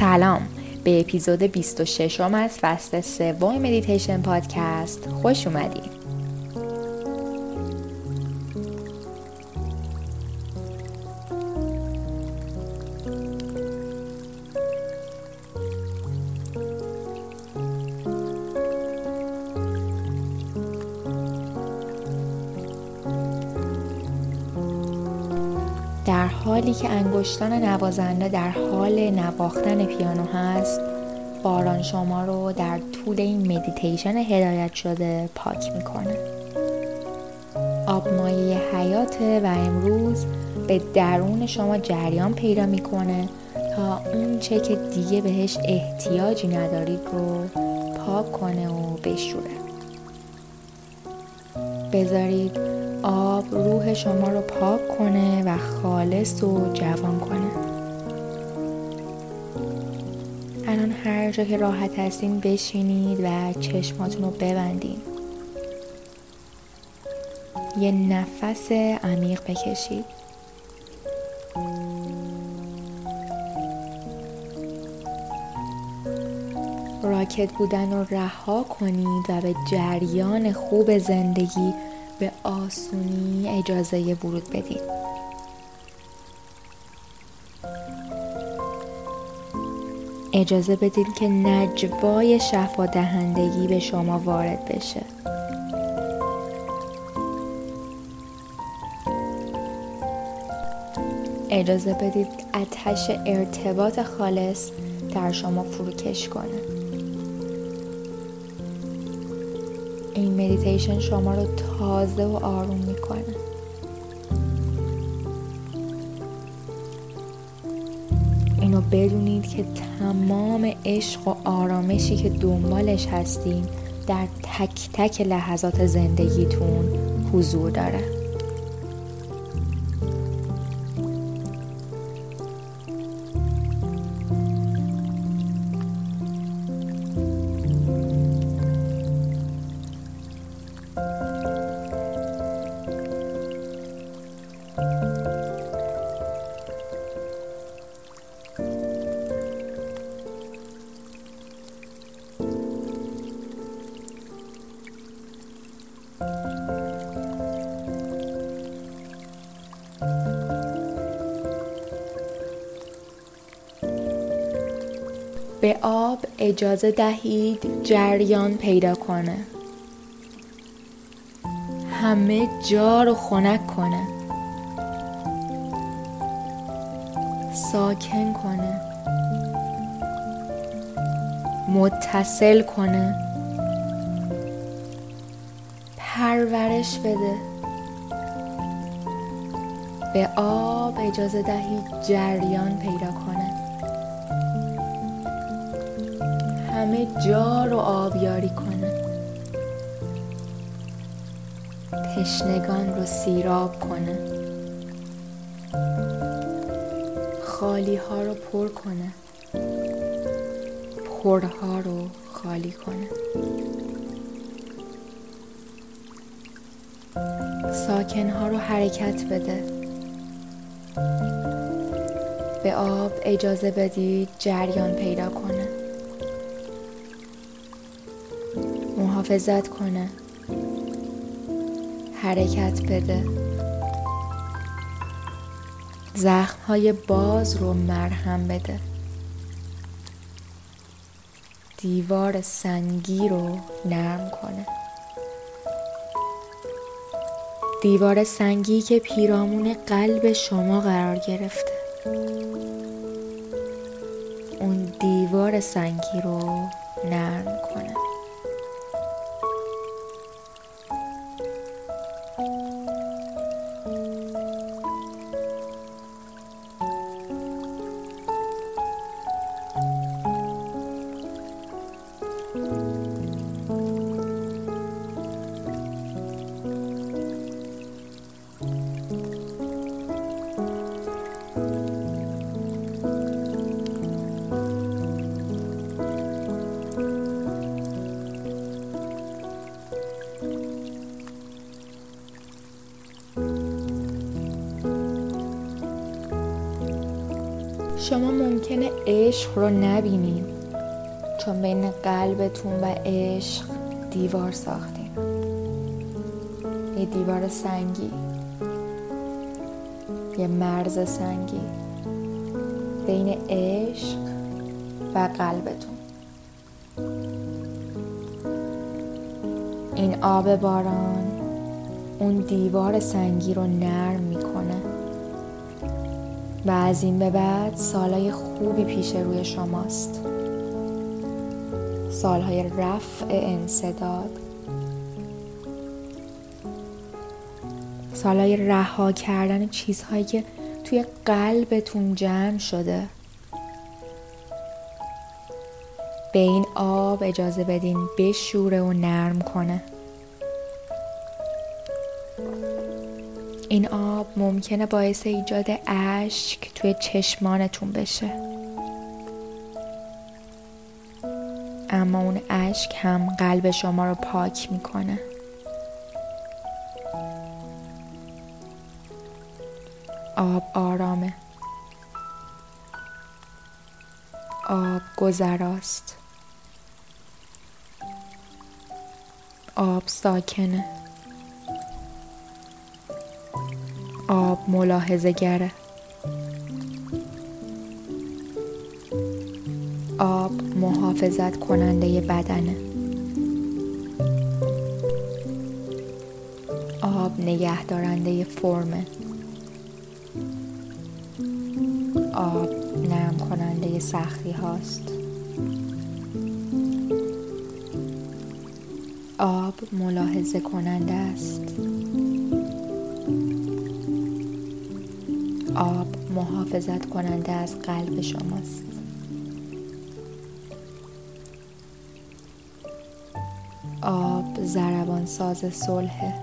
سلام. به اپیزود 26 م از فصل سوم مدیتیشن پادکست خوش اومدید. در حالی که انگشتان نوازنده در حال نواختن پیانو هست باران شما رو در طول این مدیتیشن هدایت شده پاک می‌کنه. آبمایه حیاته و امروز به درون شما جریان پیدا می‌کنه تا اون چه که دیگه بهش احتیاجی ندارید رو پاک کنه و بشوره. بذارید آب روح شما رو پاک کنه و خالص و جوان کنه. الان هر جا که راحت هستین بشینید و چشماتون رو ببندید یه نفس عمیق بکشید. راکت بودن رو رها کنید و به جریان خوب زندگی به آسونی اجازه ورود بدید اجازه بدید که نجوای شفا دهندگی به شما وارد بشه. اجازه بدید اتش ارتباط خالص در شما فروکش کنه. مدیتیشن شما رو تازه و آروم می‌کنه. اینو بدونید که تمام عشق و آرامشی که دنبالش هستین در تک تک لحظات زندگیتون حضور داره. به آب اجازه دهید جریان پیدا کنه. همه جا رو خنک کنه. ساکن کنه. متصل کنه. پرورش بده. به آب اجازه دهید جریان پیدا کنه. همه جا رو آبیاری کنه. تشنگان رو سیراب کنه. خالی ها رو پر کنه. پرها رو خالی کنه. ساکنها رو حرکت بده. به آب اجازه بدید جریان پیدا کنه. محافظت کنه. حرکت بده. زخم های باز رو مرهم بده. دیوار سنگی رو نرم کنه. دیوار سنگی که پیرامون قلب شما قرار گرفته. اون دیوار سنگی رو نرم کنه. شما ممکنه عشق رو نبینید چون بین قلبتون و عشق دیوار ساختیم یه دیوار سنگی. یه مرز سنگی. بین عشق و قلبتون. این آب باران اون دیوار سنگی رو نرم می‌کنه. و از این به بعد سالهای خوبی پیش روی شماست. سالهای رفع انصداد. سالهای رها کردن چیزهایی که توی قلبتون جمع شده. به این آب اجازه بدین بشوره و نرم کنه. این آب ممکنه باعث ایجاد اشک توی چشمانتون بشه. اما اون اشک هم قلب شما رو پاک می‌کنه. آب آرامه. آب گذراست. آب ساکنه. آب ملاحظه گره. آب محافظت کننده بدنه. آب نگهدارنده فرمه. آب نرم کننده سختی هاست. آب ملاحظه کننده است. آب محافظت کننده از قلب شماست. آب زربان ساز صلح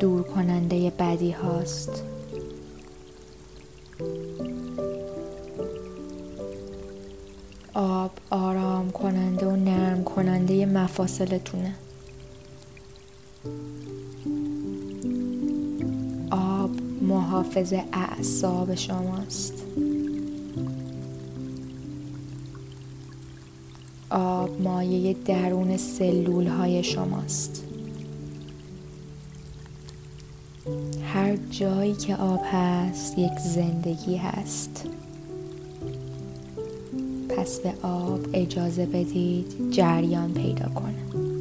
دور کننده بدی هاست. آب آرام کننده و نرم کننده مفاصلتونه. محافظ اعصاب شماست. آب مایه درون سلول های شماست. هر جایی که آب هست یک زندگی هست. پس به آب اجازه بدید جریان پیدا کنه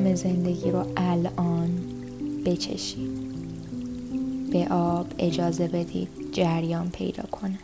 طعم زندگی رو الان بچشید. به آب اجازه بدید جریان پیدا کنه.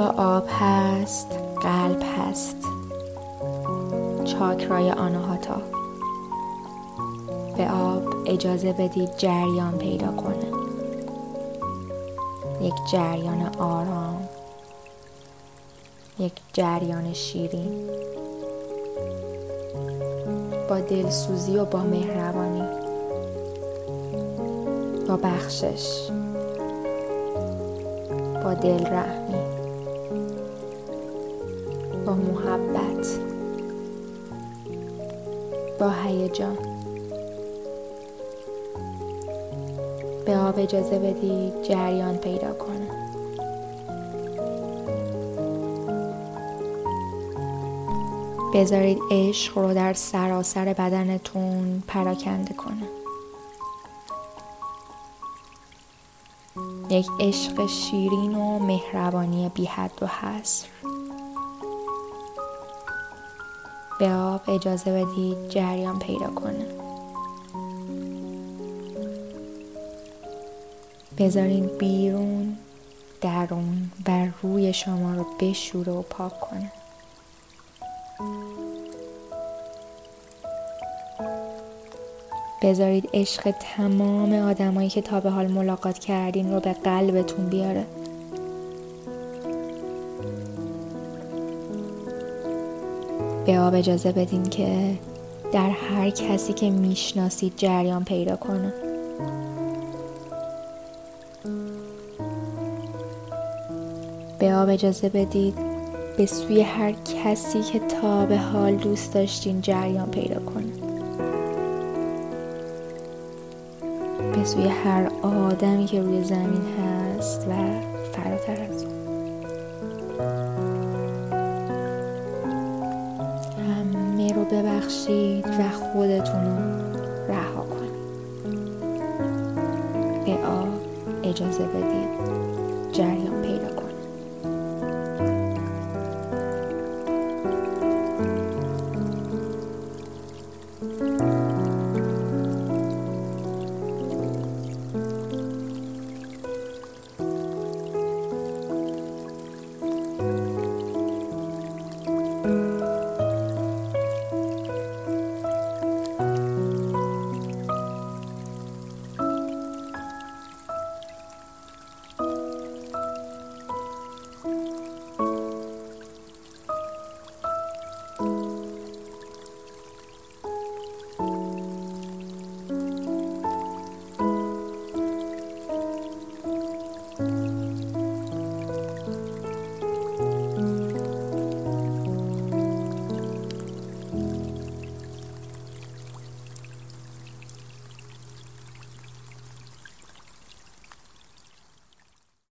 آب هست قلب هست. چاکرای آناهاتا. به آب اجازه بدید جریان پیدا کنه. یک جریان آرام یک جریان شیرین. با دلسوزی و با مهربانی. با بخشش. با دل رحمی با محبت با هیجان. به آب اجازه بدید جریان پیدا کنه بذارید عشق رو در سراسر بدنتون پراکنده کنه یک عشق شیرین و مهربانی بی حد و حصر. به آب اجازه بدید جریان پیدا کنه بذارین بیرون درون بر روی شما رو بشوره و پاک کنه بذارید عشق تمام آدمایی که تا به حال ملاقات کردین رو به قلبتون بیاره. به آب اجازه بدین که در هر کسی که می‌شناسید جریان پیدا کنه. به آب اجازه بدید به سوی هر کسی که تا به حال دوست داشتین جریان پیدا کنه. به سوی هر آدمی که روی زمین هست و فراتر از اون. رو ببخشید و خودتون رو رها کنید. به آب اجازه بدید جریان